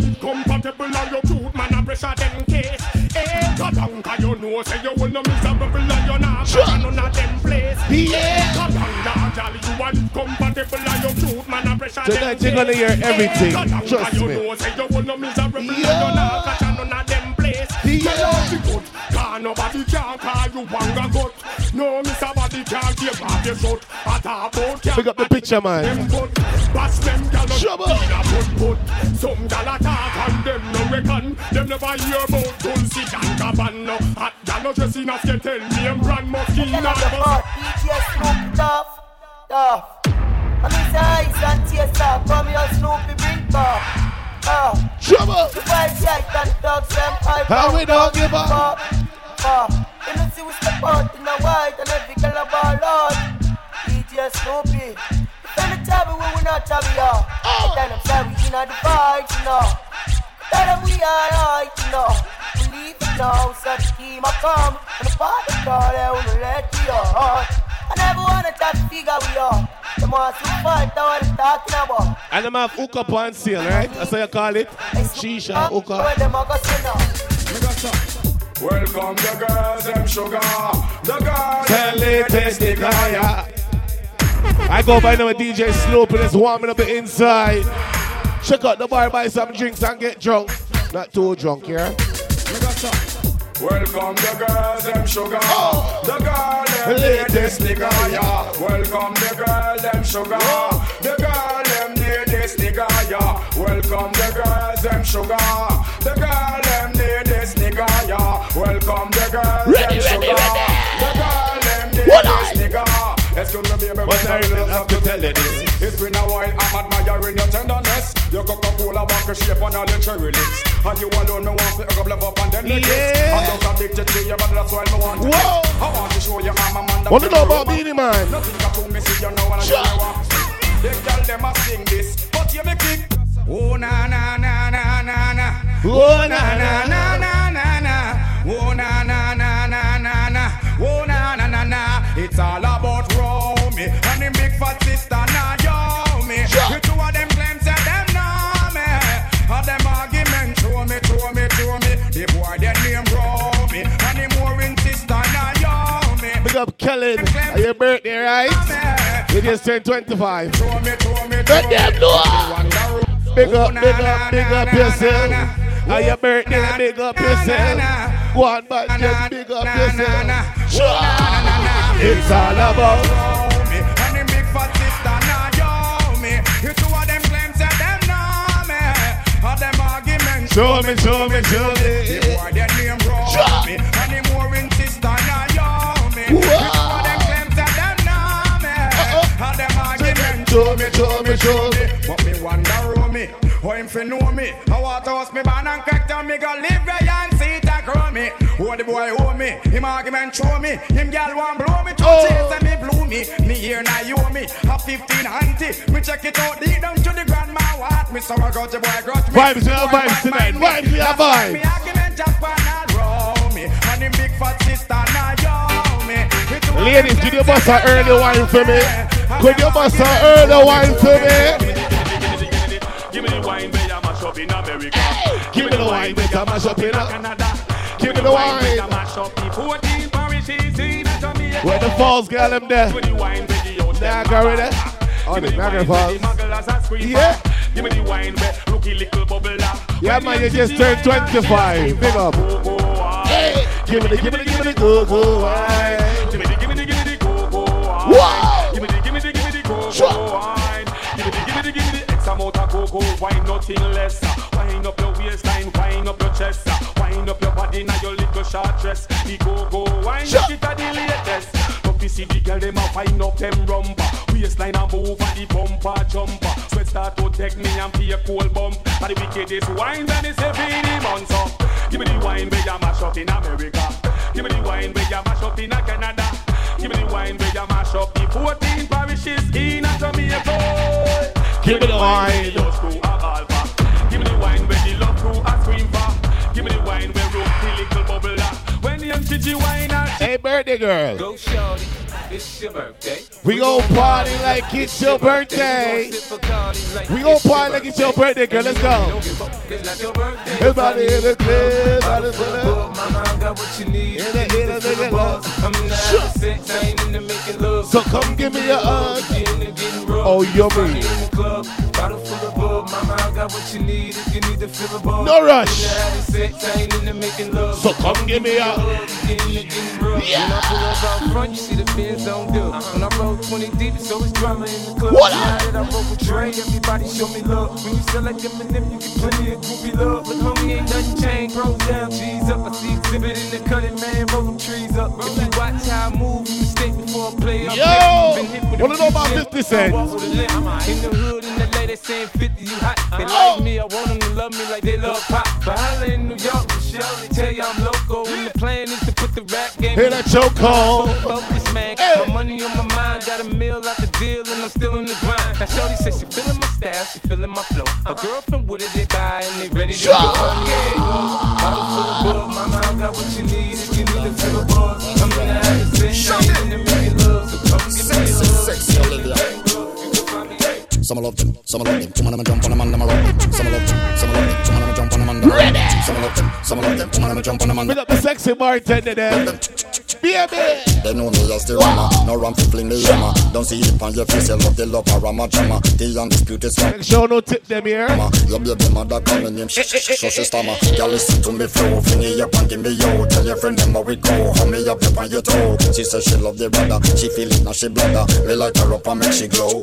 Incompatible and your cute man a pressure them case. Eh, cut down cause you know say you will no miserable and you not sure. none of them place. Yeah. Cut down dog, jolly you are incompatible and your cute man a pressure them Tonight you're gonna hear everything. Eh, cut down Trust you me. know say you will no miserable and you Yeah. not catch none of them place. Yeah. You know good, cause nobody can call you wanga gut. No, Mr. Body can't give off your shot. I talk about Pick up the picture, man. them put Bash them gal Shabba. up put put Some gal attack and them no reckon Them never hear about Dolce and Gabbana Hot gal no dressing up you tell me I'm brand Moschino Then I'm the hot DJ Snoop tough, tough. I'm eyes and tears up. Come here, Snoopy, bring back. Uh, Trouble. the white shite and the them How we don't give up. up. Uh, you know, see we step out in the white and every girl a ball out. DJ Snoopy. If any trouble, we will not trouble ya. Oh. Then I'm sorry, we in the fight, you know. Tell them we alright, you know. We leave it now, so the team a come. And the party call, they will let you out. I never wanna try to figure we are. The more to fight, I what I'm talking about. And them have hook up on sale, right? That's how you call it. Shisha, hook Where up. Them a go sit now? Welcome the girls, them sugar The girls, taste the kaya. I go by now DJ Sloop and it's warming up the inside. Check out the bar, buy some drinks and get drunk. Not too drunk, yeah? Welcome the girls, them sugar oh. The girl, them Latest latest nigga, yeah Welcome the girl, them sugar The girl, them latest nigga, yeah Welcome the girls, them sugar The girl, latest yeah Welcome the girls, Ready, ready, sugar ready. The girl, them What latest nigga Excuse me, baby, But I don't have to tell you this. It's been a while, I'm admiring your tenderness Your Coca-Cola back a shape on all the cherry lips And you alone, me want to hook up, love up and then lick it Yeah. I'm just addicted to you, but that's why me want to Whoa. I want to show you I'm a man that What you know about roll. Beenie Man? Nothing got to me, see you know Kellen. Are your birthday, right? You just turned 25. Show me, Let them know. Big up, big up, big up yourself. Are your birthday, big up yourself. na, na. Go on, but just big up yourself. Sure. It's all about. me and them big fat sister now me. You two of them claims that them know me. All them arguments. Show me, show me, show The me. boy their name me and them more sister now yo me. All them arguments. Show me, show me, show me. But me wonder who me, how him fi know me. I want to house me ban and crack down me go live where and see it grow me. Who the boy owe me, him argument show me. Him gal want blow me, two Oh. chase and me blew me. Me here now you me, a 15 auntie. Me check it out deep down to the grandma what. Me so I got the boy grudge me. Vibes, we have vibes tonight. Vibes, we have vibes. Me argument just pan and roll me. And him big fat sister now yo me. Me two of Ladies, them could you bust an early wine for me? Could you bust an early wine for me? Give me the wine where you mash up in America. Give me the wine, make a mash up in Canada. Give me the wine. where you mash up the 14 parishes in Jamaica. Where the falls girl them there? Give me the wine where the out them Niagara there? back. Oh, Give me the the Niagara Falls. the mugglers are scream Yeah. Give me the wine where rookie little bubble. Yeah, man, you just turned 25. Big up. Wine. Hey, give me the, give me the, give me the go go wine. Give me the, give me the, give me the go, go wine. Wow. Give me the, give me the, give me the go, Sure. wine. Give me the, give me the, give me the X amount of go wine, nothing less. Wine up your waistline, wine up your chest. Wine up your body, now your little short dress. The go, go wine, Sure. it a the latest. Don't you see the girl, them a wine up them rumper. Waistline a move and the bumper jumper. Sweat start to take me and feel a cold bump. And the wickedest wine, then it's a feeding months up. Give me the wine where you mash up in America. Give me the wine where you mash up in Canada. Give me the wine where you mash up the 14 parishes in Jamaica. Give me the wine. where the love crew a ball. Give me the wine where the love crew a scream for. Give me the wine where rope the little bubble up. When wine a Hey, birthday girl. Go shorty, it's your birthday. We gon' party like it's your birthday. We gon' party like it's your birthday, girl. Let's go. Everybody in the club, everybody in the Mama, I got what you need. In the- in the nigga love. I'm in the house, sex, I ain't into making love. So come give me a hug. Getting, getting rough. Oh, yummy. Party in the club, bottle full of bub. Mama, I got what you need if you need to fill a bub. No rush. In the house, sex, I ain't into making love. So come give me a When I pull up out front, you see the Benz on do. When I roll 20 deep, it's always drama in the club. What up? I roll with Dre, everybody show me love. When you sell like them and them, you get plenty of groupie love. But homie, ain't nothing changed. Pros down, G's up. I see exhibit in the cutting, man. Roll them trees up. If you watch how I move, you mistake before I play. I'm Yo! Wanna know about 50 shit. Cent? In the hood, in the lady saying 50, you hot. They like me, I want them to love me like they love pop. But holla in New York, Michelle, they tell you I'm local. And the plan is to put the rap game Hear that choke call. Focus, man. Hey. My money on my mind, got a meal out the deal, and I'm still in the grind. Now, Shorty says she feeling my style, she feeling my flow. A girlfriend with it, they buy, and they ready to go. Yeah, bottle full of mama, I got what you need if you need a buzz. I'm gonna have to sit, I ain't in the making love, so come give me a hug. Sexy Olivia. Some love them, some love them. Two man, I'ma jump on a man, I'ma rock them. Some love them, some love them. Two man, I'ma jump on a I'ma rock them. Some love them, some love them. Two man, I'ma jump on a man. Pick up the sexy bartender there. Baby. They know me as the rama, no ram to fling the yama. Don't see it on your face, you love the love of rama drama. The undisputed song. Make sure no tip them here. Mama, your baby mother call me name, sh sh sh so she stammer. Girl, listen to me flow, fling it up and give me yo. Tell your friend them how we go, hold me up up on your toe. She says she love the brother, she feel it now she bladder. We light her up and make she glow.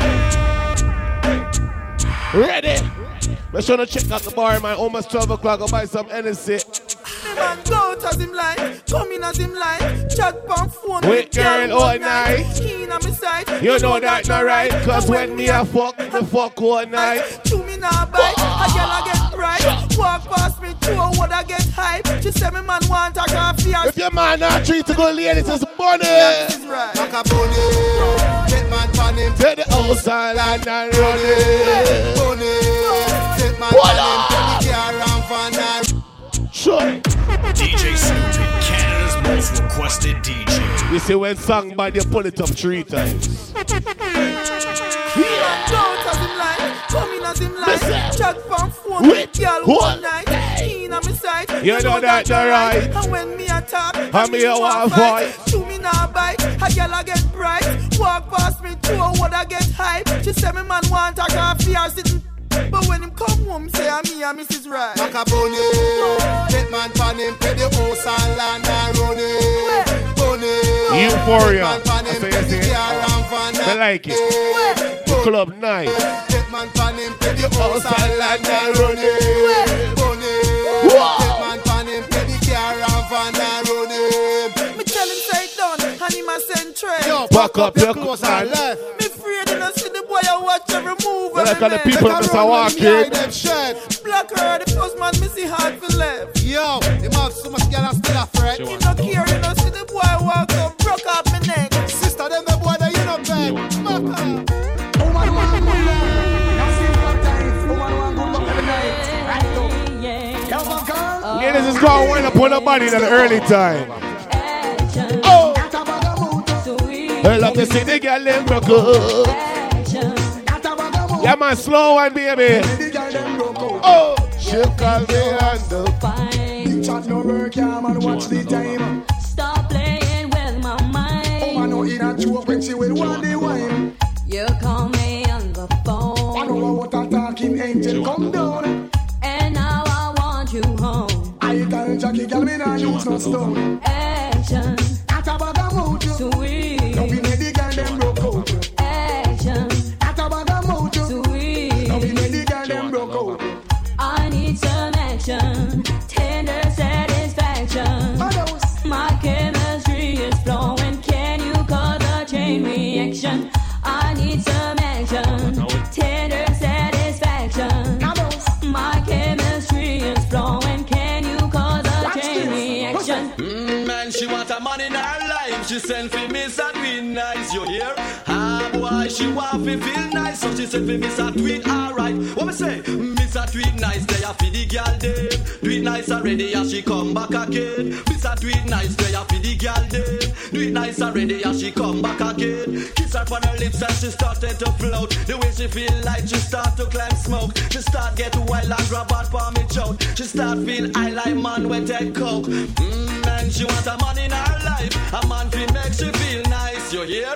Ready? Make sure to check out the bar, man. Almost 12 o'clock. Go buy some NSC. Me man go out as him like, come in as him like, chat on phone with girl all night. Keen on me side, You know that not right. Cause when me a fuck, me fuck all night. Chew me now girl I get bright. Walk past me, two what I get hype. She say me man want a coffee If your man not treat to go ladies, it's money. this is right. Macaroni, get man pan him, Take the outside and and run it. bunny. Get man What pan him, take the car and van and Sure. DJ Snoopy, Canada's most requested DJ. You see when song bad, you pull it up three times. Man go come in as him like, Listen. chat phone With with girl one night. Keen on me side, You know that not right. And when me attack, And me a want fight. Chew me now bite, a girl I get bright. Walk past me, two what I get hype. She say me man want a coffee or sitting. But when him come home, say I'm me and Mrs. Right. macaroni. Get man pan him, take the house and land and run it. Bunny. Euphoria. Get man pan I him, say, take I say. car and van I like it. Club night. Get man pan him, take the oh, house and land and run it. Bunny. Get man pan him, take the car and van and run it. Me tell him say it done, and him a send trade. Yo, Back up your clothes and left. Me afraid you know see the boy I watch every move. Well, I every got the people Let Mr. her run when me eye Walking. Black her, the first man me see hard for left. Yo, him have so much girl and still a threat. He no care, you know see the boy walk Ladies is going to wind up on the body in an early time. Oh, I love to see the girl in broke up. Yeah, man, slow one, baby. Oh, she call me under. Chat no work, yeah, man, watch the time. Stop playing with my mind. Oh, man, mind. no, in a joke when she will want the wine. You call me on the phone. I know phone, what a talking angel come down. Girl, me nah use no stone. Action, she want to feel nice, so she for Miss a tweet alright. What me say? Miss tweet nice, they a for the girl dem. Tweet nice already, as she come back again. Miss tweet nice, they a for the girl dem. Tweet nice already, as she come back again. Kiss her on her lips and she started to float. The way she feel like she start to climb smoke. She start get wild and grab out for me choke. She start feel I like man when take coke. Mmm, and she want a man in her life. A man fi make she feel nice, you hear?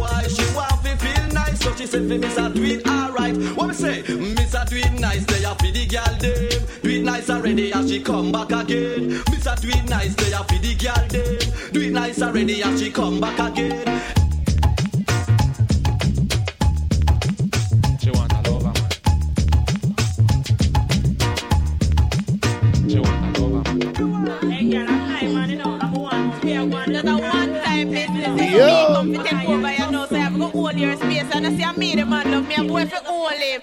Boy, she want fi feel nice. So she said Miss a do it alright. What me say? Miss a do it nice, they a fi the girl dem. Do it nice already as she come back again. Miss a do it nice, they a fi the girl dem. Do it nice already as she come back again. Me, a boy for hold him.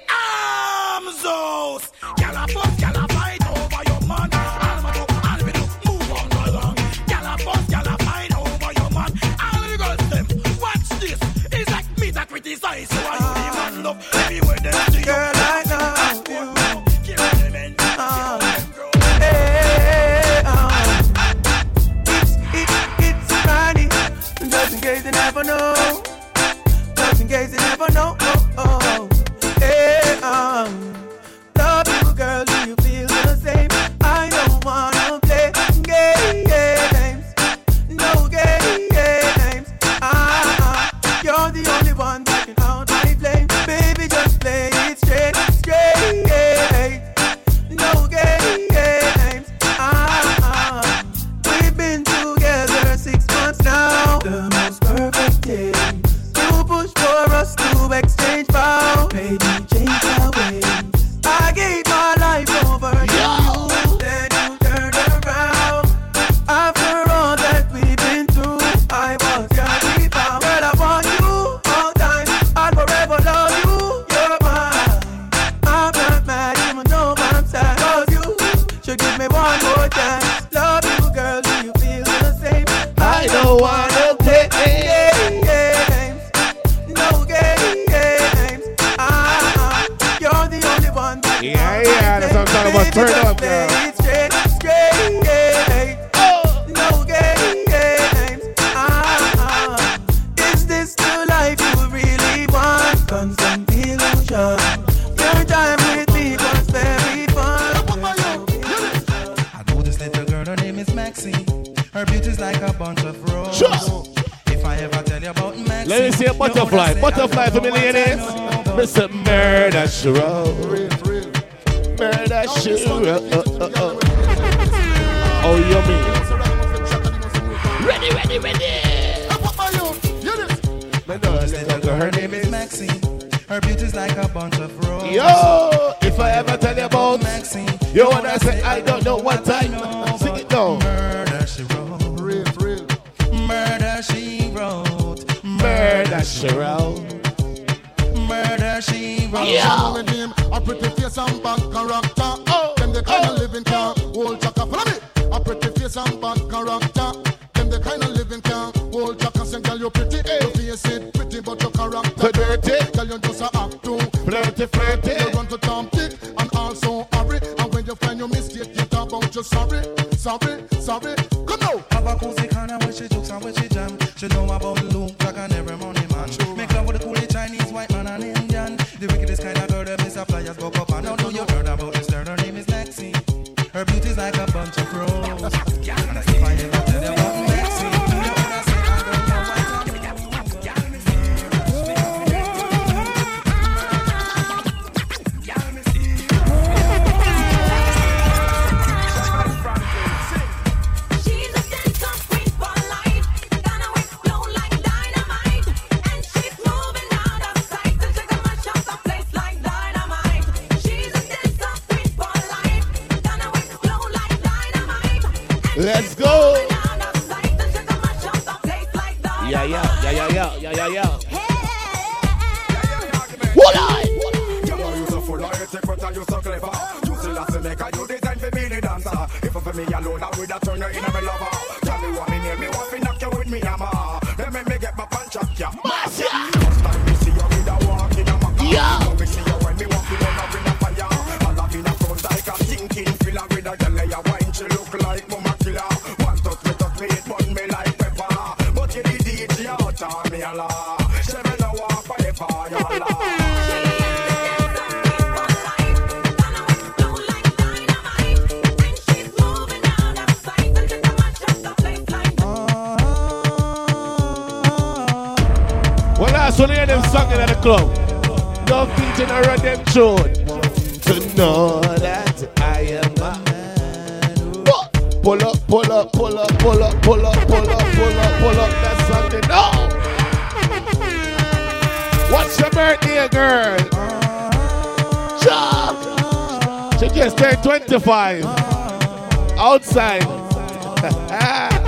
Let me see a butterfly. Butterfly for millionaires. Mr. Murder She Wrote. Murder uh. Oh, yummy. Ready, ready, ready. Her name is Maxine. Her beauty's like a bunch of roses. Yo, if I ever tell you about Maxine, you wanna say I don't know what time. Sing She Wrote. Murder she wrote. Yeah. With him, a pretty face and bad character. Oh, Them the kind of living can hold chaka. Follow me. A pretty face and bad character. Them the kind of living can hold chaka. Say, girl, you pretty. Your face it pretty, but your character So dirty. Girl, you just a act too. Flirty, flirty. You run to Tom Dick and also hurry. And when you find your mistake, you talk about your sorry, sorry, sorry. A me lover. Tell me what me name, me want to knock you with me hammer. Club. Love beating around them tune. To know that I am a man. Pull up, pull up, pull up, pull up, pull up, pull up, pull up, pull up. That's something. No! What's your birthday, girl? Chuck! She just turned 25. Outside.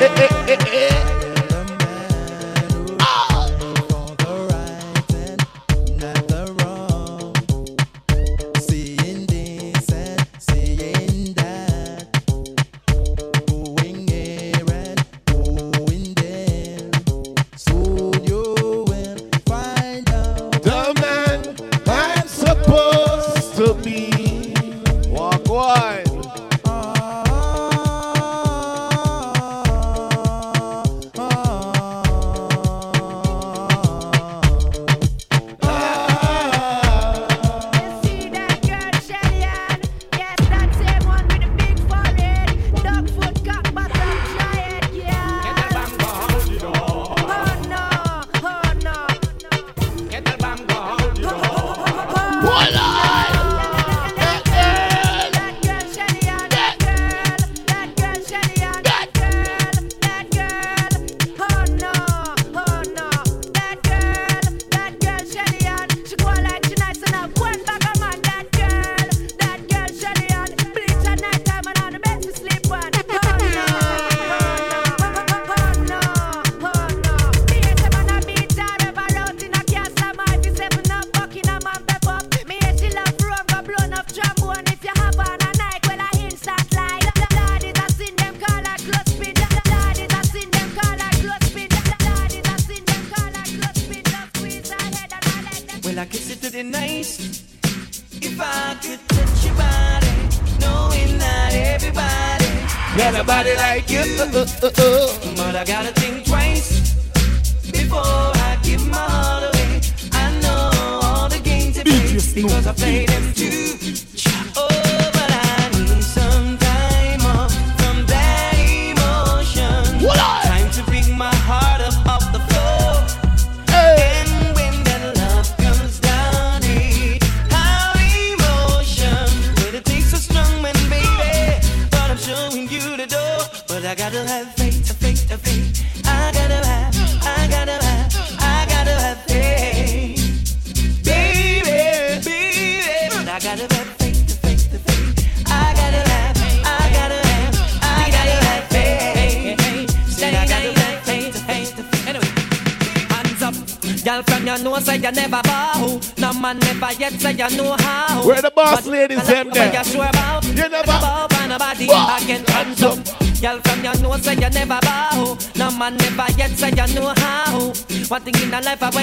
Eh, eh, eh, eh.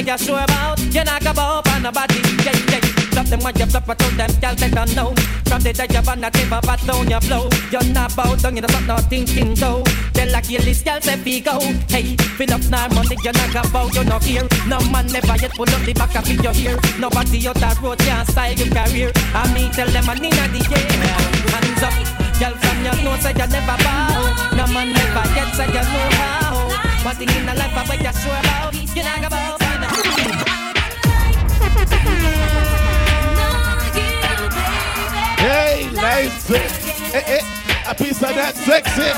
You sure about. You not go bow by nobody. Yeah, yeah. Drop them when you flop, I told them, girl, they don't know. From the day you're on the table, but down your flow. You're not bow down, you're not not thinking though. Tell like you list, girl, say we go. Hey, fill up now money, you're not go bow, you're not here. No man never yet pull up the back of your ear. Nobody out that road can style your career. I me tell them I need the air. Hands up, girl, from your nose, say you never bow. No man never yet say you know how. Thing in the life I bet you sure about. You're not bow. Eh, eh, a piece of that sexy.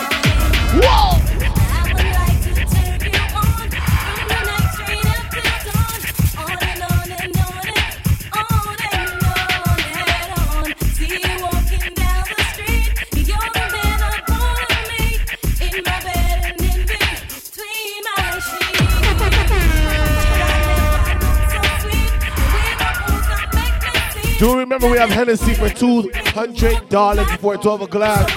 Whoa! Do remember we have Hennessy for $200 before 12 o'clock.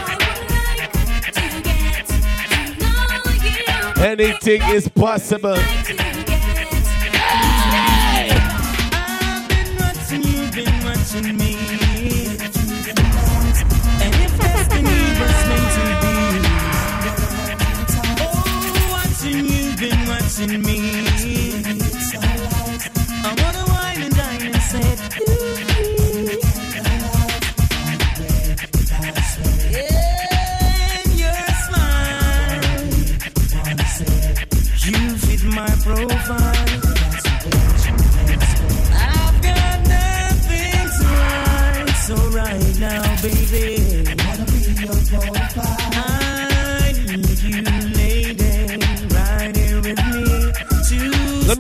Anything is possible. watching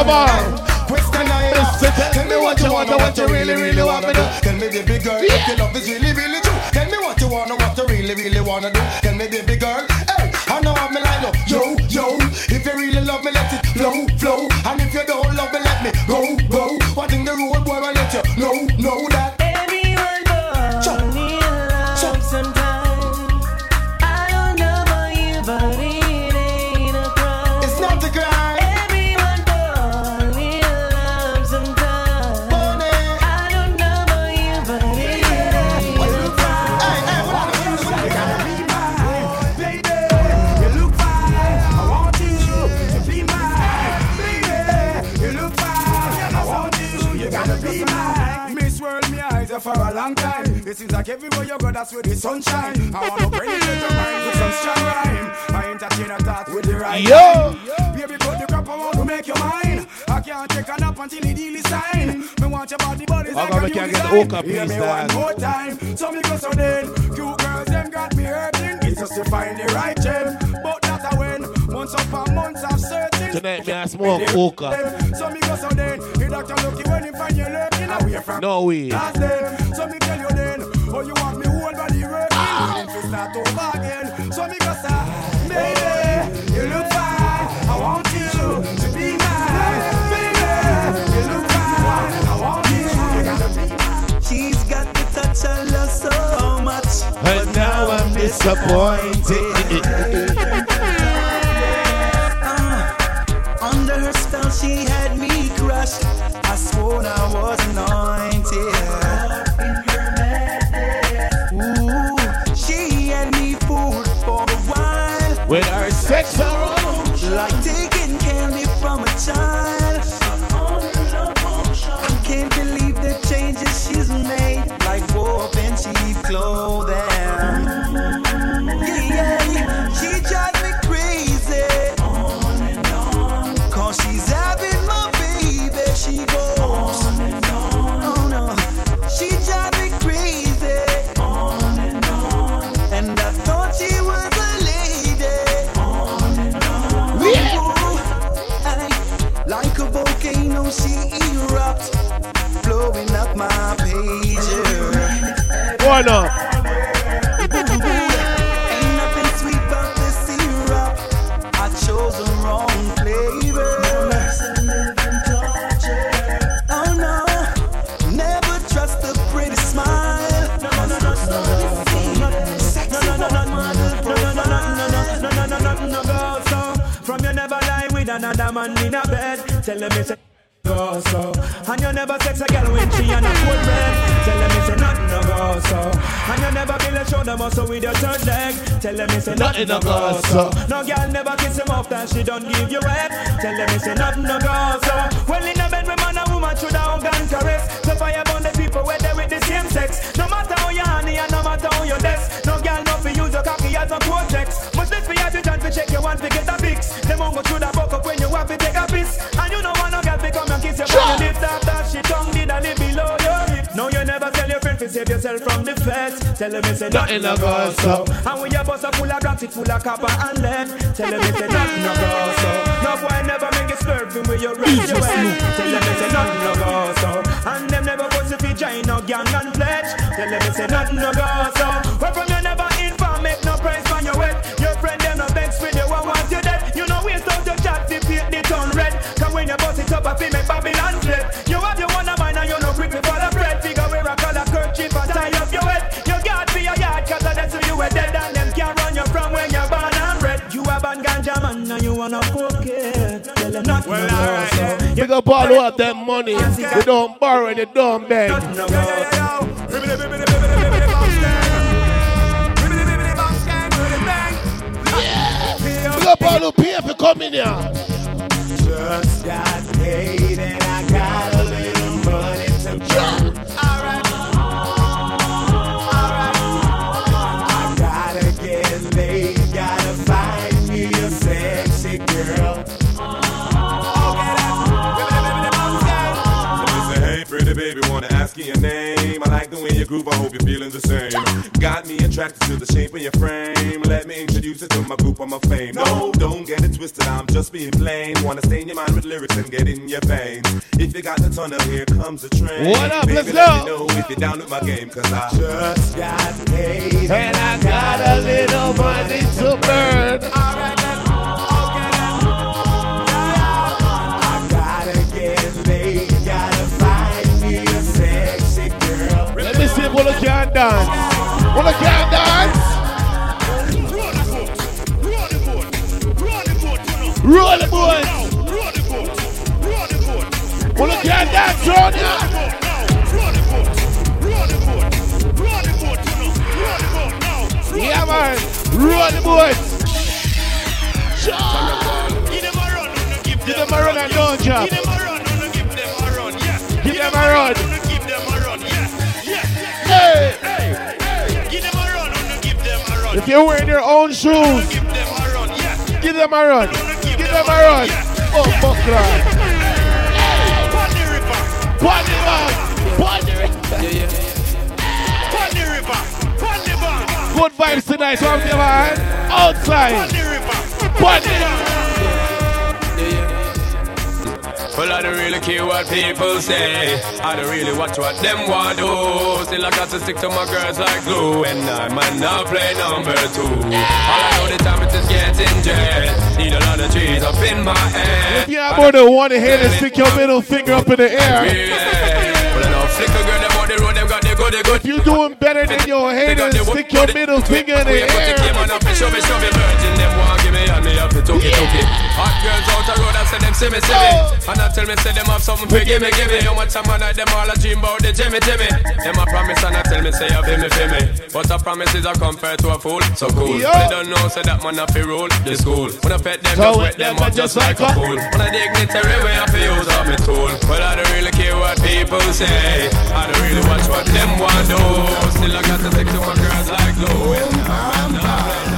Come on. Question I ask. Tell me what you wanna, what you really, really wanna do. Tell me, baby girl, if your love is really, really true. Tell me what you wanna, what you really, really wanna do. Tell me, baby girl, hey, I know me line up. Yo, yo, if you really love me, let it flow, flow. And if you don't love me, let me go, seems like everywhere you go, that's where the sunshine. I wanna penetrate your mind with some strong rhyme. I entertain a thought with the right Yo. time. Baby, put the crap, I want to make you mine. I can't take a nap until the deal is signed. Me want your body, but it's like a new design. hook up, Hear me dad? one more time. So me go so then. Cute girls, them got me hurting. It's just to find the right gem. But not a when. Months upon months of searching. Tonight me I smoke hookah. So me go so then. The doctor lucky when he find you lurking away from No way. Last then, so me tell you then, oh you want me whole body working, ah. if it's not over again. So me go say, baby, you look fine, I want you to be mine. Baby, you look fine, I want you, you gotta be mine. She's got the touch I love so much. but now I'm disappointed. she had me crushed. I swore I was anointed. Nothing no go so. No girl never kiss him off that she don't give you head. Tell them it's nothing no go so. Well in a bed with man and woman should have gun caress. So fire burn the people where they with the same sex. No matter how you honey and no matter how you desk. No girl no fi use your cocky as a cortex. Must this be a time to check your one to get a fix. Them won't go through the buck up when you have to take a piss. And you know want no girl to come and kiss you your lips after she tongue did a live below your hips. No, you never tell your friend to save yourself from the feds. Tell them it's a nothing no go so. And when your Plastic full of copper and lead. Tell them if follow up that them money, they don't borrow and they don't beg. Look up all who pay for coming here. Just. Groove, I hope you're feeling the same. Got me attracted to the shape of your frame. Let me introduce you to my group, I'm a fame. No, don't get it twisted, I'm just being plain. Wanna stay in your mind with lyrics and get in your veins. If you got the tunnel, here comes the train. What up? Baby, Let's let go. me know if you're down with my game, cause I just got paid and I got a little money to burn. I dance. One can dance. Roll the boat. One can dance, Sonia. Yeah, man. Roll the boat. Give them a run and don't jump. Give them a run. Hey. If you're wearing your own shoes, give them a run. Give them a run. Oh, fuck that. Pon the bank. Pon the Good vibes tonight, so I'm. Outside. The Well, I don't really care what people say. I don't really watch what them want do. Still, I got to stick to my girls like glue. And I might not play number two. All I know the time it is getting jet. Need a lot of trees up in my head. If you have more than one hand, stick your middle finger up in the air. Well, I know flicker girl, them on the road, them got the good, the good. If you're doing better than your haters, stick your middle finger in the We put the air. Took it, took it. Hot girls out the road, I say them see me, see me. And I tell me, say them have something for give me, give me. How much time I them all a dream about the Jimmy, Jimmy. Them a promise and I tell me, say you feel me, feel me. But a promise is a compared to a fool, so cool. Yo. They don't know, say that man a fi rule the school. When I pet them, So just wet them up just like a fool. When I dignitary way, I fi use up me tool. Well, I don't really care what people say. I don't really watch what them want do. Still I got to stick to my girls like glue. I'm not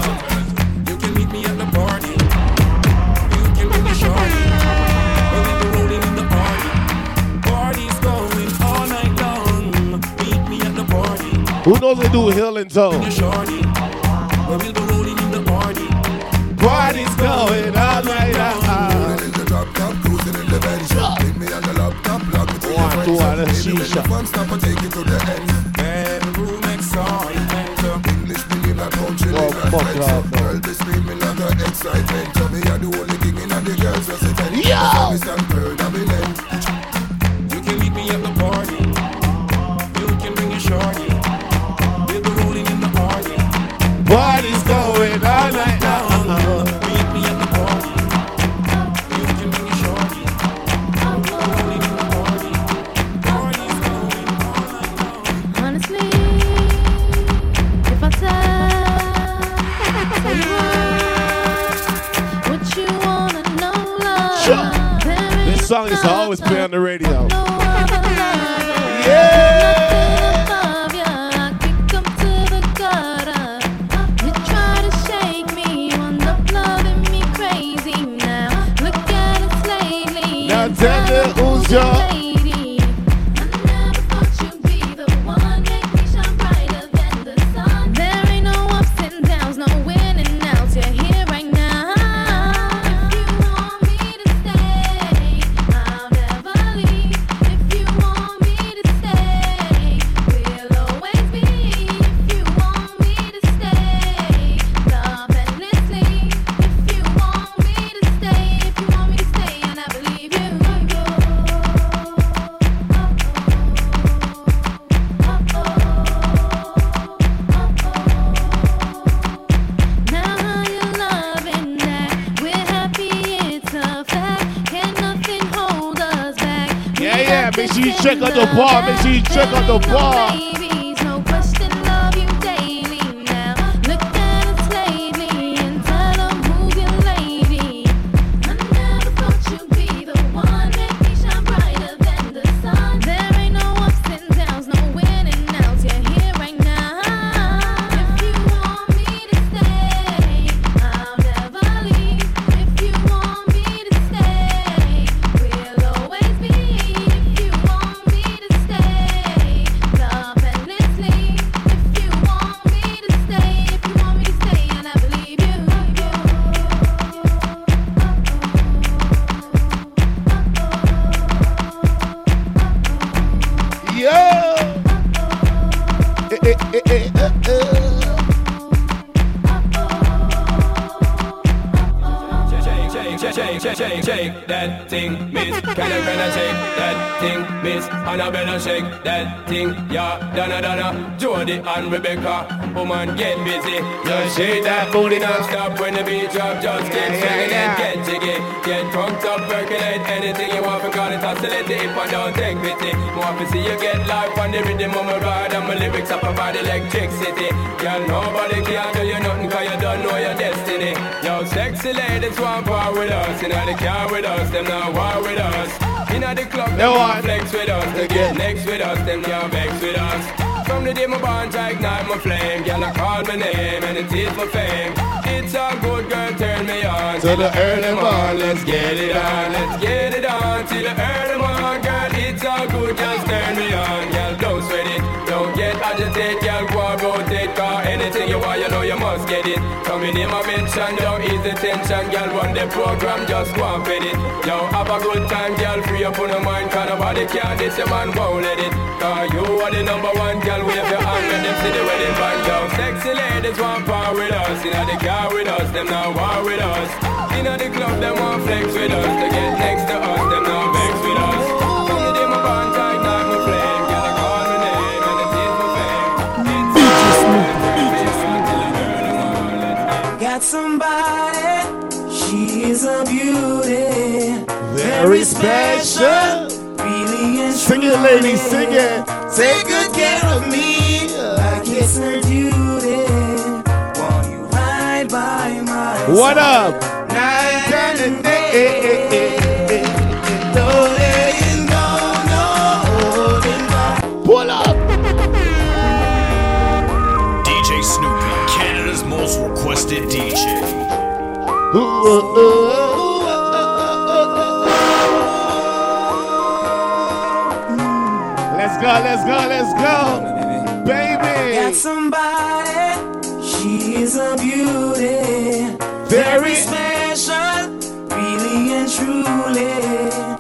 Who knows they do Hill and Zone? Shorty. We'll be in the. Party's going all night long. One, two, and a shisha. Bedroom excitement. English million a country Oh, fuck love. Girl, this scream like a excitement. Me you're the only king in the girls just. Yo! What, what you wanna know, This song is always play on the radio. Me check out the bar. And Rebecca, oh woman get busy. Just shake that booty non-stop when the beat drop. Just keep swinging it, get jiggy, get drunk up, percolate anything you want. Because it's oscillating if I don't take pity. Want to see you get life on the rhythm of my ride and my lyrics up about electricity. Girl, nobody can do you nothing 'cause you don't know your destiny. Yo, sexy ladies want part with us. Inna the car with us, them not war with us. Inna the club, them want flex with us. They get next with us, them can't vex with us. From the day my bond, I ignite my flame. Girl, I call my name and it is my fame. It's a good girl, turn me on. To the early morning. let's get it on. Let's get it on till the early morning, girl. It's all good, just turn me on. Girl, Anything you know you must get it. Coming in my mention, don't ease the tension, girl. Run the program, just go and fit it. Yo, have a good time, girl. Free up on your mind, cause nobody can this, your man won't let it. Cause you are the number one, girl. Wave your hand when them see the wedding band, yo. Sexy ladies want power with us. Inna the car with us, them now war with us. Inna the club, them want flex with us. They get next to us, them now somebody, she is a beauty. Very special. Really and Sing it, ladies, sing it. Take good care of me like it's her duty. While you ride by my What side. up? Night and day. Most DJ. Let's go, let's go, let's go. Baby. Got somebody, she is a beauty. Very- special, really and truly.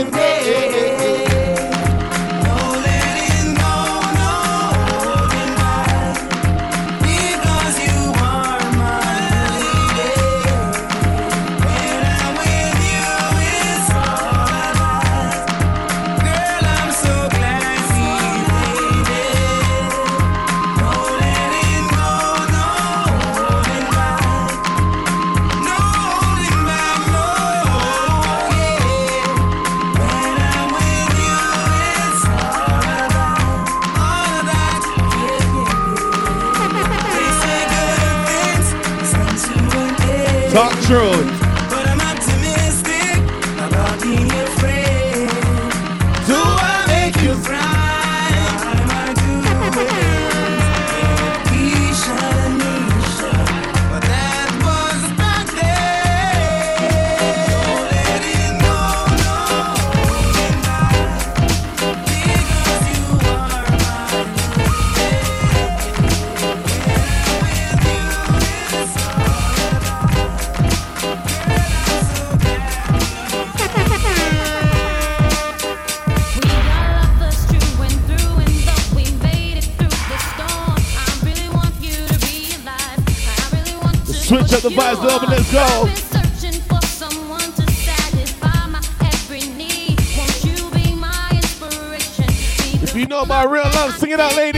And day. End. Up vibes, love, and let's go. If you know about real love, sing it out, ladies.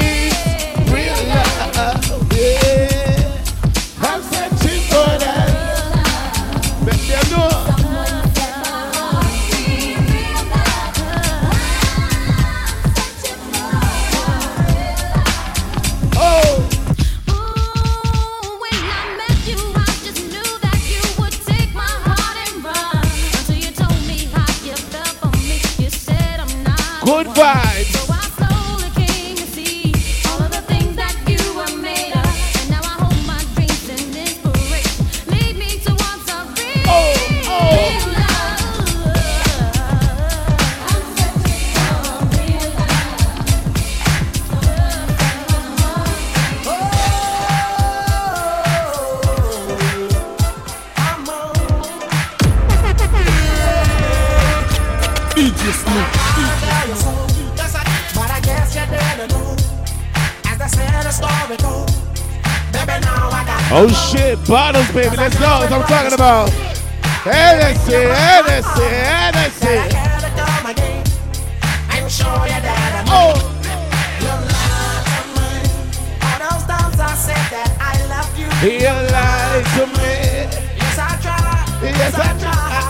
Oh shit, bottles, baby. Let's go. That's what I'm talking about. Hennessy, Hennessy, Hennessy. to come again and show you that I'm Oh. You're not a man. All I said that I love you. You lied to me. Yes, I tried. Yes, I tried.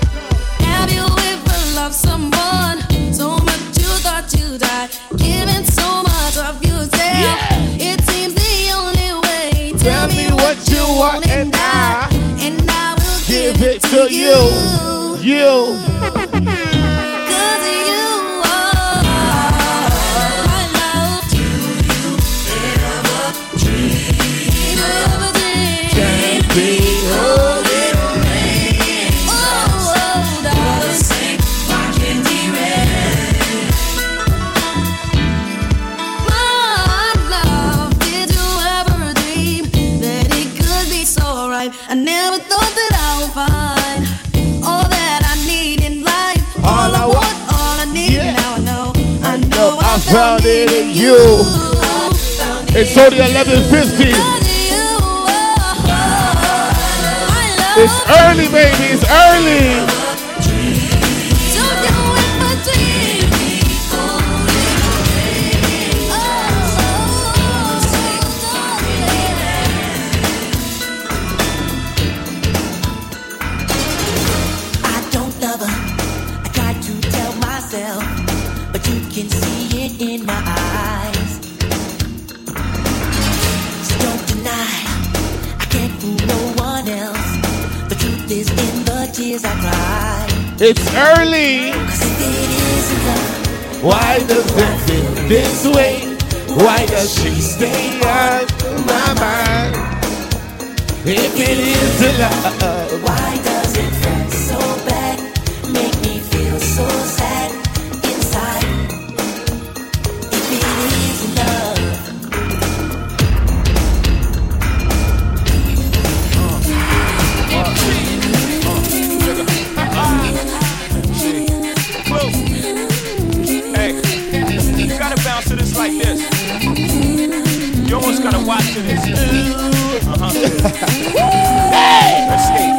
what and I, and I will Give it to you. You. Know found it in you. It's only 11.50. It's early, baby. It's early. It's early. Why does it feel this way? Why does she stay on my mind? If it is love, Why You almost gotta watch to this. Uh-huh. Let's see.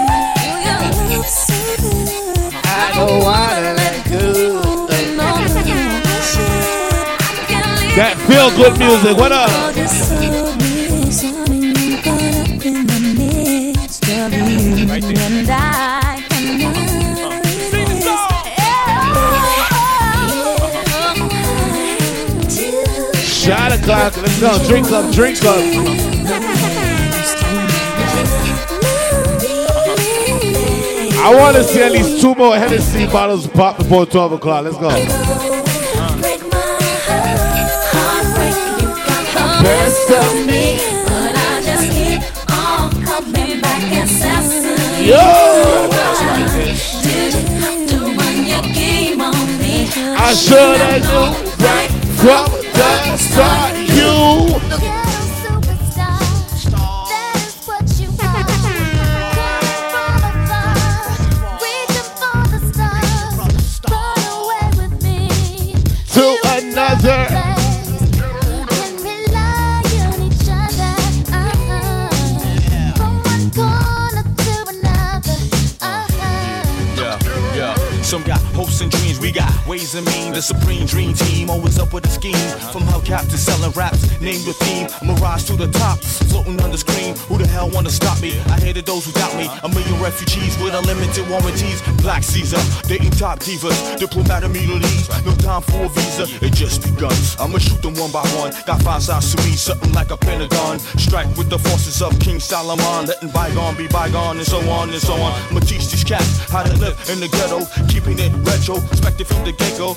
Don't wanna let go. That feel good music. What up? Shot. Let's go. Drink up. Drink up. I want to see at least two more Hennessy bottles pop before 12 o'clock. Let's go. Best of me. But I just keep on coming back incessantly. Yo! Did you run your game on me? I should have knew right from the start. Means the supreme dream team. Always up with the schemes. From hubcap to selling raps. Name your theme. Mirage to the top. Floating on the screen. Who the hell wanna stop me? I hated those who me. A million refugees with unlimited warranties. Black Caesar. Dating top divas. Diplomatic immunities. No time for a visa. It just begun. I'ma shoot them one by one. Got five sides to me. Something like a pentagon. Strike with the forces of King Solomon. Letting bygone be bygone and so on and so on. I'ma teach these cats how to live in the ghetto. Keeping it retro. Expected from the get go.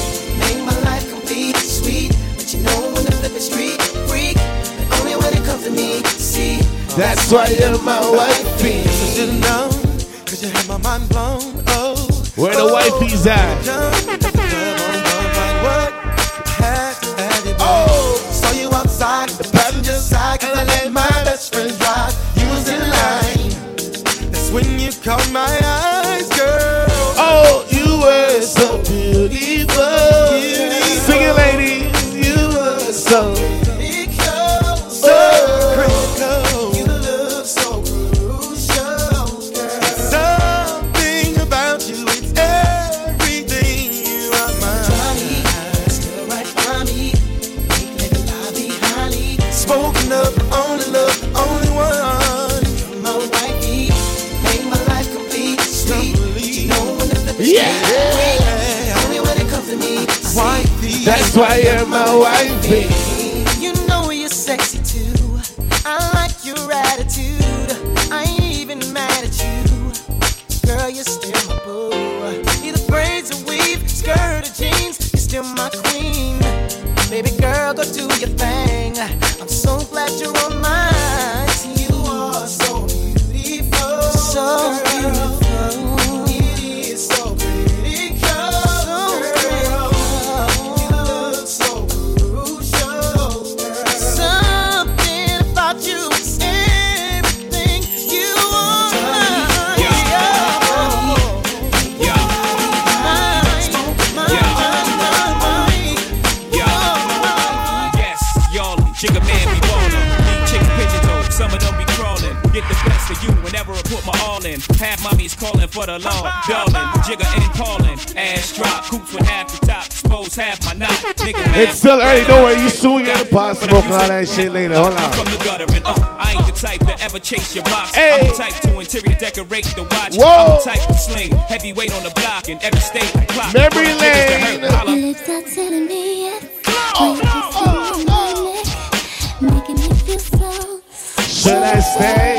That's why you're my wifey. So should've known, cause you had my mind blown. Oh, where the wifey's at? Oh, saw you outside I let my best friend drive. You was in line. That's when you my That's why you're my wifey. You know you're sexy too. It's still early, don't worry. You soon get the pot smoking all that shit later. Hold on. From the gutter and up. I ain't the type to ever chase your box. Hey. I'm the type to interior decorate the watch. Whoa. I'm the type to sling heavyweight on the block in every state I clock. Memory lane. Your lips are telling me Should I stay?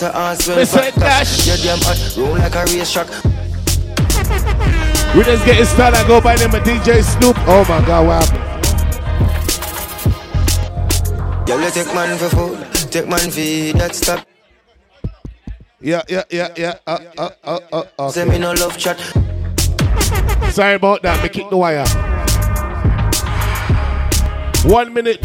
Plus ass well fat. dash. You damn hot, roll like a race track. We just getting started. I go by name of DJ Snoop. Oh my God, what happened? Girl, you take man for food, take man for that stop. Yeah, yeah, yeah, yeah. Uh, uh, uh, uh, okay. Say me no love chat. Sorry about that. Me kick the wire. One minute,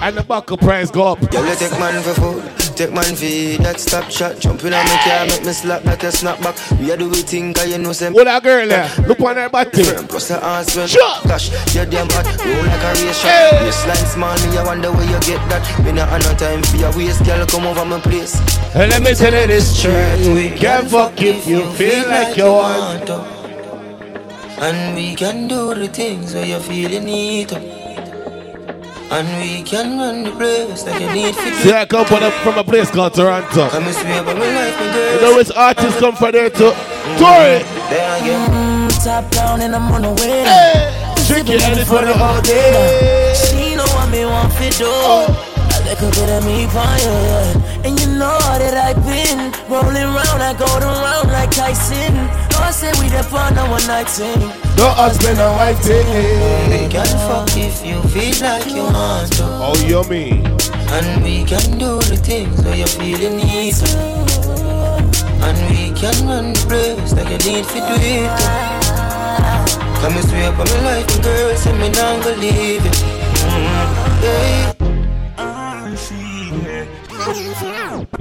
and the buckle price go up. Girl, you take man for food, take man for that stop shot. Jump in on my car, make me slap like a snapback. We a do we think, cause you know, say What that girl eh? there? Look on her body. Plus the ass well Shut. Gosh, you damn hot Roll like a race track Waistline small, me I wonder where you get that Me not have no time for your waist Girl, come over my place And let me tell you this truth. We can fuck if you feel like you want. to And we can do the things where you feel you need to And we can run the place like you need to See, I come from a, from a place called Toronto. Come and swear by my life, my You girl know which artists come from there too? Tory. There again Mm, top down and I'm on the way. Drink it and it's for for the the all all day. day. She know what me want to do. A little bit of me fire. And you know that I've been rolling round, I go around like Tyson. I say we the fun on one night thing. No husband and wife thing. We can fuck if you feel like you want to Oh, yummy. And we can do the things where you're feeling need to And we can run the place like you need to do it Come and swear by my life, girl, say me not gonna leave it mm, yeah.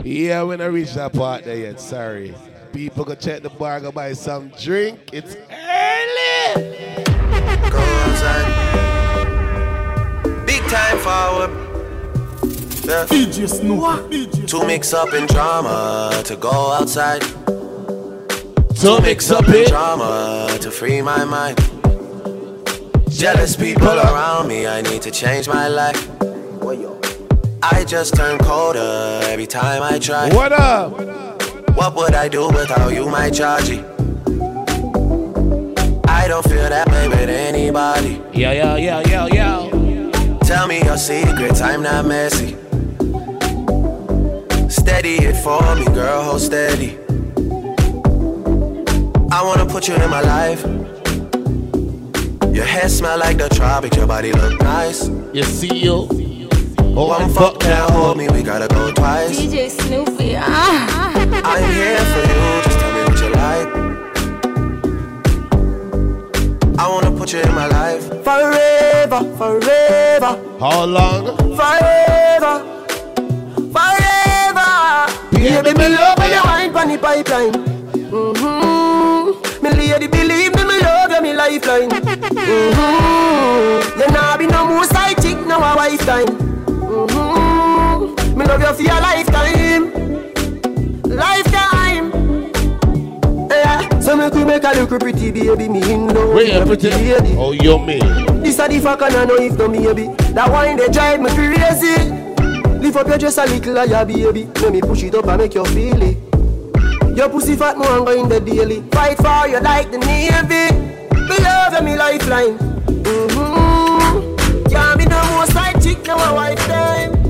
Yeah, when I reach that part there yet, sorry. People go check the bar, go buy some drink. It's early. Go outside Big time forward yeah. DJ Snoop. To mix up in drama, to go outside To mix up in drama, to free my mind Jealous people around me, I need to change my life I just turn colder every time I try What up? What would I do without you, my Georgie? I don't feel that way with anybody Yeah, yeah, yeah, yeah, yeah. Tell me your secrets, I'm not messy Steady it for me, girl, hold steady I wanna put you in my life Your hair smell like the tropics, your body look nice You see you. Oh, I'm can't hold me, we gotta go twice DJ Snoopy. Ah. I'm here for you, just tell me what you like. I wanna put you in my life. Forever, forever, How long? forever, forever. Baby, me love when you wine pon the pipeline. Mm-hmm. Me lady, believe me, me love you, me lifeline. Mm-hmm. You nah be no more side chick, no a wife time. Mm-hmm. Me love you for your lifetime, lifetime. So me could make a look pretty baby, me in love. Wait, you pretty. lady. Oh, yummy. This a the fuck and I know if no maybe That wine they drive me crazy Lift up your dress a little higher baby Let me push it up and make you feel it Your pussy fat more go in the daily Fight for you like the navy Me love you, me lifeline mm-hmm. Can't be no more side chick now a wife time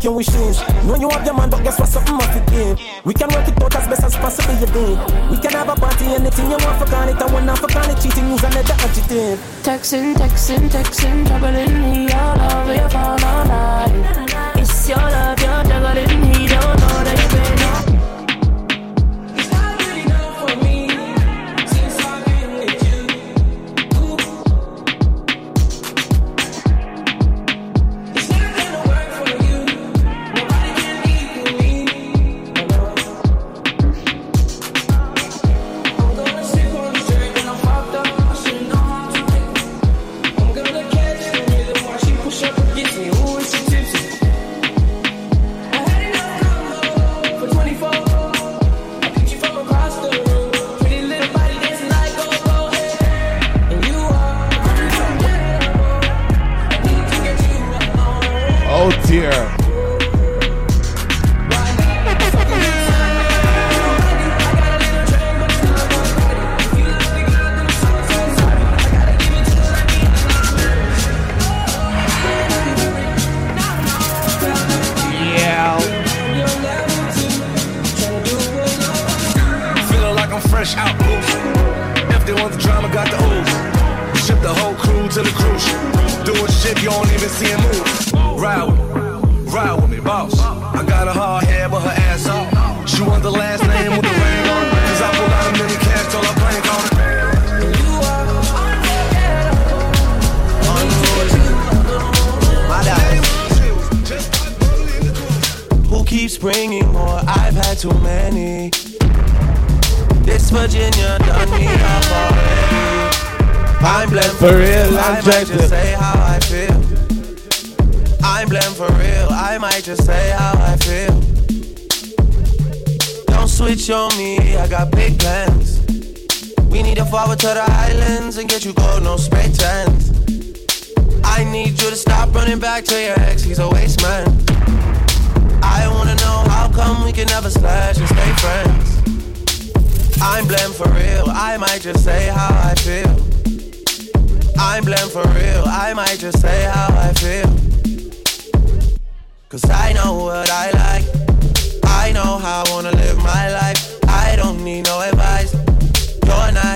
can we change? Know you have your man, but guess what? Something must be game. We can work it out as best as possible, you do. We can have a party, anything you want for it. I want not for it. Cheating is another adjective. Texting, texting, texting, troubling.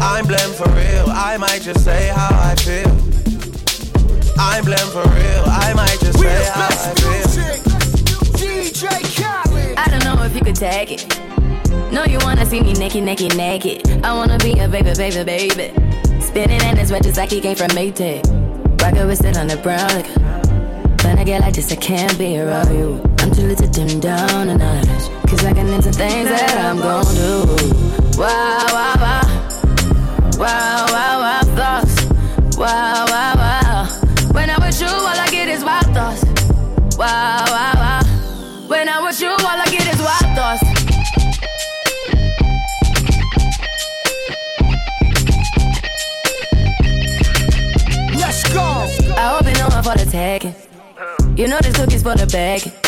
I'm blam for real, I might just say how I feel. I'm blam for real, I might just say how I feel. Music, DJ Khaled. I don't know if you could tag it. No, you wanna see me naked, naked, naked. I wanna be a baby, baby, baby. Spinning in his red just like he came from Maytag. Rocket with sit on the brown. Like, when I get like this, I can't be around you. I'm too little to dim down a out. Cause I can into things that I'm gon' do. Wow, wow, wow wow, wow, wow thoughts. Wow, wow, wow. When I'm with you, all I get is wild thoughts. Wow, wow, wow. When I'm with you, all I get is wild thoughts. Go. I hope you know I'm for the tagging. You know this cookie's for the bag.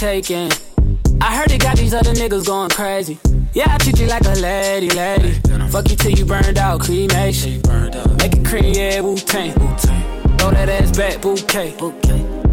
Taking. I heard it got these other niggas going crazy. Yeah, I treat you like a lady, lady. Fuck you till you burned out, cremation. Make it cream, yeah, Wu Tang. Throw that ass back, bouquet.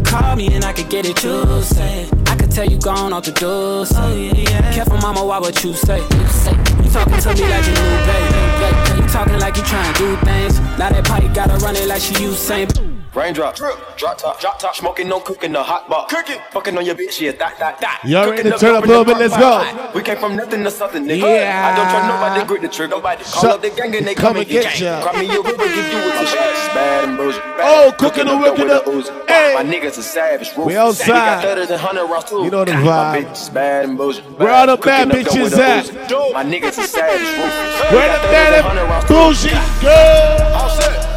Call me and I could get it, you say. I could tell you gone off the door. Oh, yeah, yeah. Careful, mama, why what you say? You talking to me like you new baby. You talking like you trying to do things. Now that pipe gotta run it like she Usain. Raindrop, drop top, drop top, smoking, no cooking, the hot box. Cooking, fucking on your bitch, yeah, that, that, that. Y'all ready to turn up a little bit? Let's go. We came from nothing to something, nigga. Yeah. I don't trust nobody, grip the trigger. Nobody call Shut- up the gang and they come come, and and get get you. ya. Cry me a river, give you a tissue. Bad and bullshit. Oh, oh cooking and working up. Hey. My niggas are savage. We outside. We got thudders and hundred rounds too. You know the My vibe. bitch is bad and bullshit. Where all the bad Cooking up dope bitches at? Uzi. My niggas are savage. Where the bad bullshit girl? All set.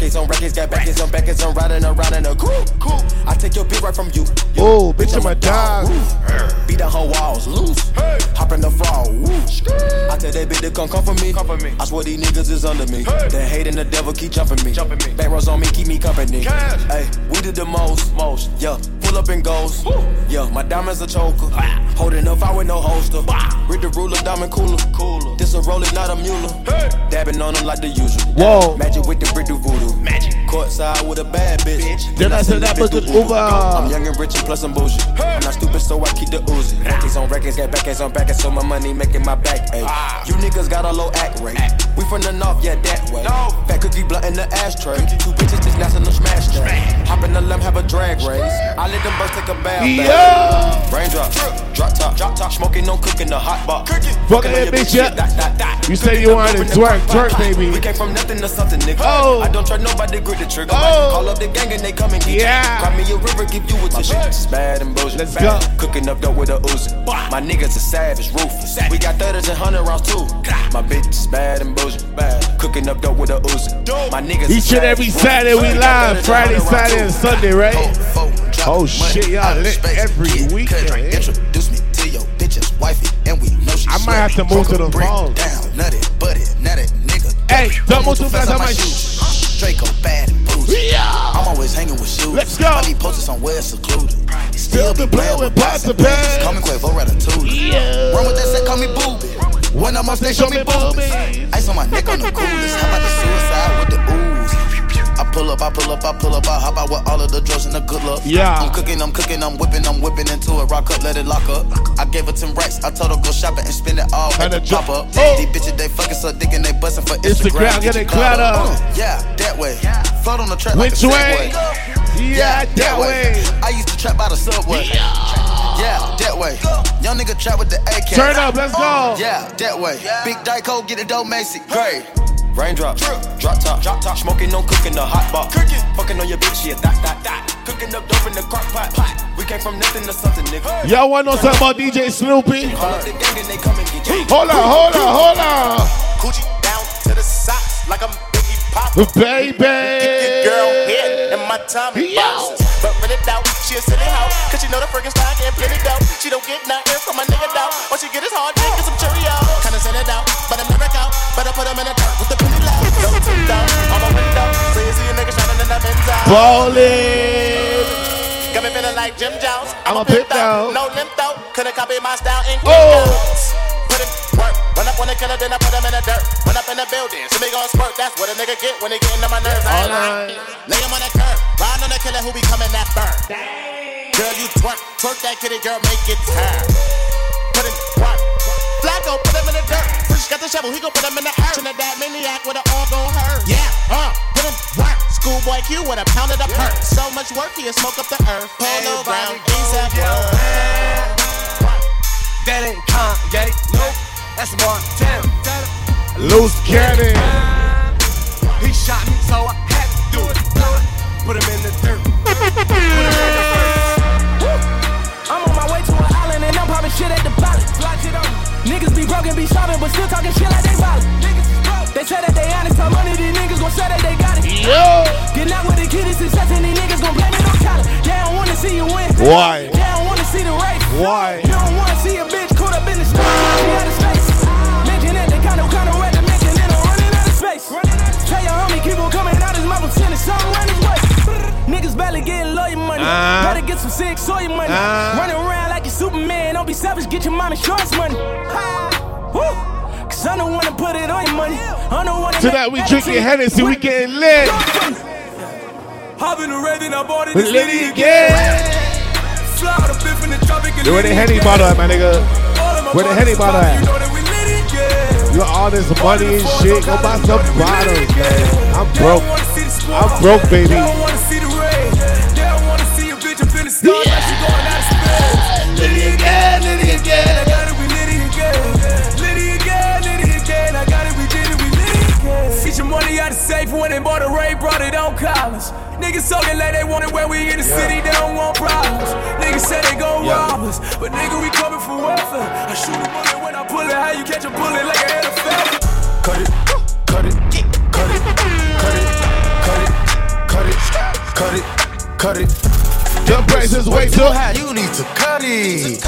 Records on records, got backers on backers, I'm riding around in a cool, cool. I take your beat right from you. Oh, bitch, I'm a dog. Beat down her walls, loose. Hop in the floor. woo. I tell that bitch to come come for me. Come for me. I swear these niggas is under me. The hate and the devil keep jumping me. Jumping me. Back rows on me, keep me company. Hey, we did the most, most. Yeah, pull up and goes. Yeah, my diamonds a choker. Holding up, I with no holster. Read the ruler, diamond cooler. Cooler. This a roller, not a mule. Dabbing on them like the usual. Whoa. Magic with the brick do voodoo. Magic. Courtside with a bad bitch. Then I said that was the Uber. I'm young and rich and plus I'm bougie. I'm not stupid, so I keep the Uzi. Records on records, got backers on backers, so my money making my back ache. Ah. You niggas got a low act rate. We from the north, yeah, that way. Fat cookie blunt in the ashtray. Two bitches just national smash that. Hop in the limb, have a drag race. I let them birds take a bath. Yeah. Raindrop, drop top, drop top, smoking, no cooking, the hot box. Fucking that bitch up. You say you wanted to twerk, twerk, baby. We came from nothing to something, nigga. Oh. I don't trust nobody, grip the trigger. Oh. Call up the gang and they come and get Yeah. you. Cry me a river, give you a tissue. It's bad and bullshit. Let's bad. go. Cooking up dope with a Uzi. My niggas are savage, ruthless. We got thudders and hundred rounds too. My bitch is bad and bullshit. Bad. Cooking up dope with a Uzi. My niggas Each and every Saturday we live. Friday, Saturday, and 100. Sunday, right? Oh shit, y'all lit every eh? Introduce me to your bitch's wifey, and we know she I might have to move to the phone. down, nutty, buddy, nutty, nigga. Hey, don't move too fast on my shoes. Draco bad and bougie. I'm always hanging with shoes. Let's go. I be posted somewhere secluded. Still be playing with pots and pans. Call me Quavo Ratatouille. Yeah. Run with that set, call me booby. When I'm on stage, show me boobies. Ice on my neck on the coolest. How about the suicide with the ooze? I pull up, I pull up, I pull up, I hop out with all of the drugs and the good luck. Yeah. I'm cooking, I'm cooking, I'm whipping, I'm whipping into it. Rock up, let it lock up. I gave her 10 racks, I told her go shopping and spend it all at the drop up. These bitches, they fucking so dick and they bustin' for Instagram. Instagram, get your it clout clout up. up. Uh, yeah, that way. Float on the track like Which a way? Segway. Yeah, that way. I used to trap by the subway. Yeah, that way. Young nigga trap with the AK. Turn up, let's go. Yeah, that way. Big Dyco, get it dope, Macy. Great. Raindrop, drop top, drop top, smoking, no cooking, the hot box. Cooking, fucking on your bitch, yeah, that, that, that. Cooking up dope in the crock pot, pot. We came from nothing to something, nigga. Y'all want to know something about DJ Snoopy? Call up the gang and they come and get you. Hold on, hold on, hold on. Coochie down to the socks like I'm Biggie Pop. Baby. Girl head in my Tommy boxes. But when it doubt, she a silly hoe. Cause she know the friggin' stock and plenty dough. She don't get nothing from my nigga doubt. All she get is hard dick and some Cheerios. Kinda send it out, but I'm never out. Put them in the dirt with the penny low. Don't tip down on my window. So you see a nigga shining in that Benzo. Ballin'. Got me feeling like Jim Jones. I'm a pit though. No limp though. Couldn't copy my style in Oh. Put in work. Run up on the killer, then I put him in the dirt. Run up in the building. See me gon' squirt. That's what a nigga get when they getting on my nerves. I ain't lying. Lay him on the curb. Ride on the killer who be coming that burn. Girl, you twerk. Twerk that kitty, girl, make it turn. Put in work. Flacko, put him in the dirt. Fresh got the shovel, he gon' put him in the earth. Trinidad maniac with an all gon' hurt. Yeah, uh, put him work. Schoolboy Q with a pound of the perk. So much work, he'll smoke up the earth. Polo ground, ASAP world. That ain't Kanye, no That's Montana. Loose cannon. He shot me, so I had to do it. Put him in the dirt. See you win. Why? They don't wanna see the race. Why? You don't wanna see a bitch caught up in the she out of space. Mention that they kinda kinda red to mention, then I'm running out of space. Tell your homie keep on coming out his mouth and sending something around his way. Niggas barely getting lawyer money. Uh. Better get some sick soy money. Uh. Running around like you Superman. Don't be selfish, get your mom insurance money. Woo. Cause I don't wanna put it on your money. I don't wanna Tonight we drinking Hennessy, we getting lit. The red and I bought it. We lit it again. Fly out a fifth in the tropic and where the Henny again. bottle at, my nigga? Of Where the Henny bottle at? You know that we lit it again. You got all this money and shit. Go buy some bottles, man. I'm broke. I'm broke, baby. They don't wanna see Get out of safe when they bought a Ray, brought it on collars. Niggas talking like they want it when we in the city, they don't want problems. Niggas say they gon' Yeah. rob us, but nigga, we coming for welfare. I shoot a bullet when I pull it, how you catch a bullet like a NFL? Cut it, cut it, cut it, cut it, cut it, cut it, cut it, cut it. Your price is way too high. You need to cut it.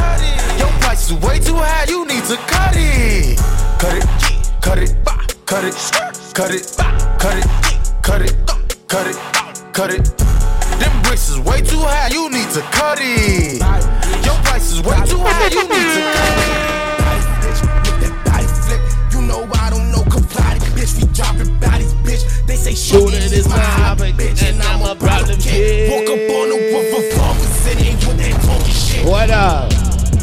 Your price is way too high. You need to cut it. Cut it, cut it, cut it, cut it, cut it, cut it, cut it, cut it. Them bricks is way too high. You need to cut it. Your price is way too high. You need to cut it. You know I don't know Campari, bitch. We dropping bodies, bitch. They say shooting is my hobby, bitch, and I'm a problem kid. Walk up on the roof of and ain't with that talking shit. What up?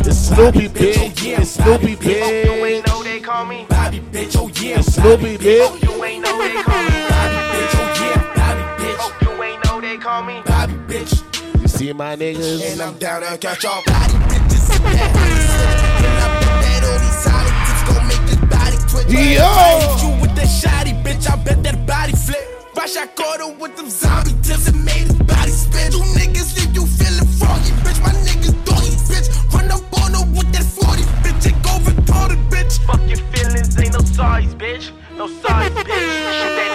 It's Snoopy, bitch. Oh, it's Snoopy, bitch. You ain't know they call me Bobby, bitch. Oh yeah, It's Snoopy, bitch. You ain't know they call me Bobby, bitch. Oh yeah, Bobby, bitch. Oh, you ain't know they call me Bobby, bitch. You see my niggas? And I'm down to catch all body bitches. and that pussy. And I bet that all these solid tips gon' make this body twitch. Yo! You with that shoddy bitch, I bet that body flip. Rush, I caught her with them zombie tips and made his body spin. You niggas leave you feeling froggy, bitch. My feelings, ain't no sorries, bitch. No size, bitch.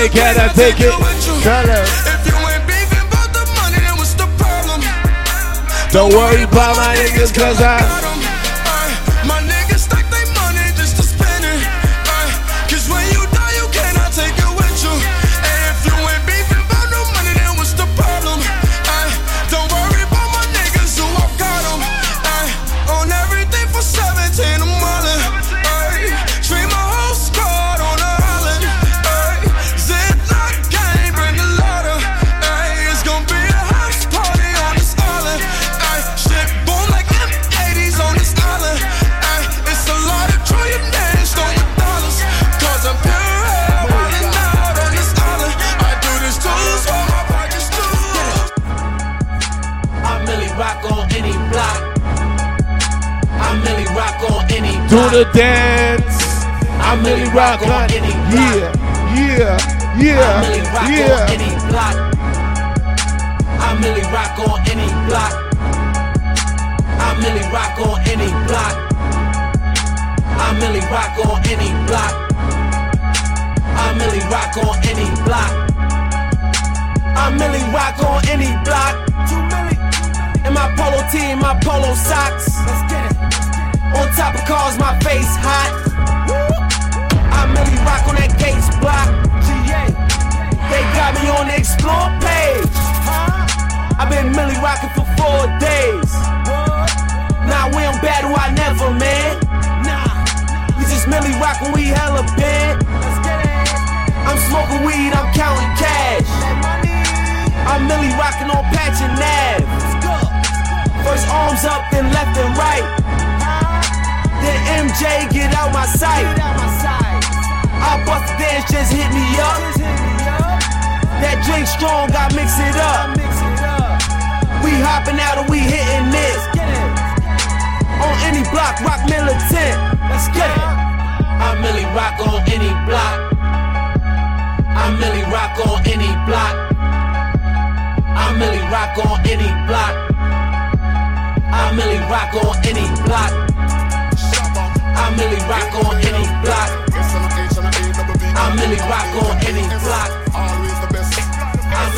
they cannot take it. Tell them. If you ain't beefing about the money, then what's the problem? Don't worry about my niggas, cause I. The dance. I'm Milly Rock on any Yeah, yeah, yeah, Milly Rock on yeah. any block. I'm Milly Rock on any block. I'm Milly Rock on any block. I'm Milly Rock on any block. I'm Milly Rock on any block. I'm Milly Rock on any block. Two Milly. In my polo tee, my polo socks. On top of cars, my face hot. I'm Milly Rock on that Gates block. They got me on the explore page. I've been Milly rocking for four days. Now we don't battle, I never, man. Nah, we just Milly rockin', we hella bad. I'm smoking weed, I'm counting cash. I'm Millie rockin' on Patch and Nav. First arms up, then left and right. MJ get out my sight. I bust the dance, just hit me up. That drink strong, I mix it up. We hopping out and we hitting it. On any block, rock militant. Let's get it. I'm Milly Rock on any block. I'm Milly Rock on any block. I'm Milly Rock on any block. I'm Milly Rock on any block. I'm Milly Rock on any block. I'm Milly Rock on any block.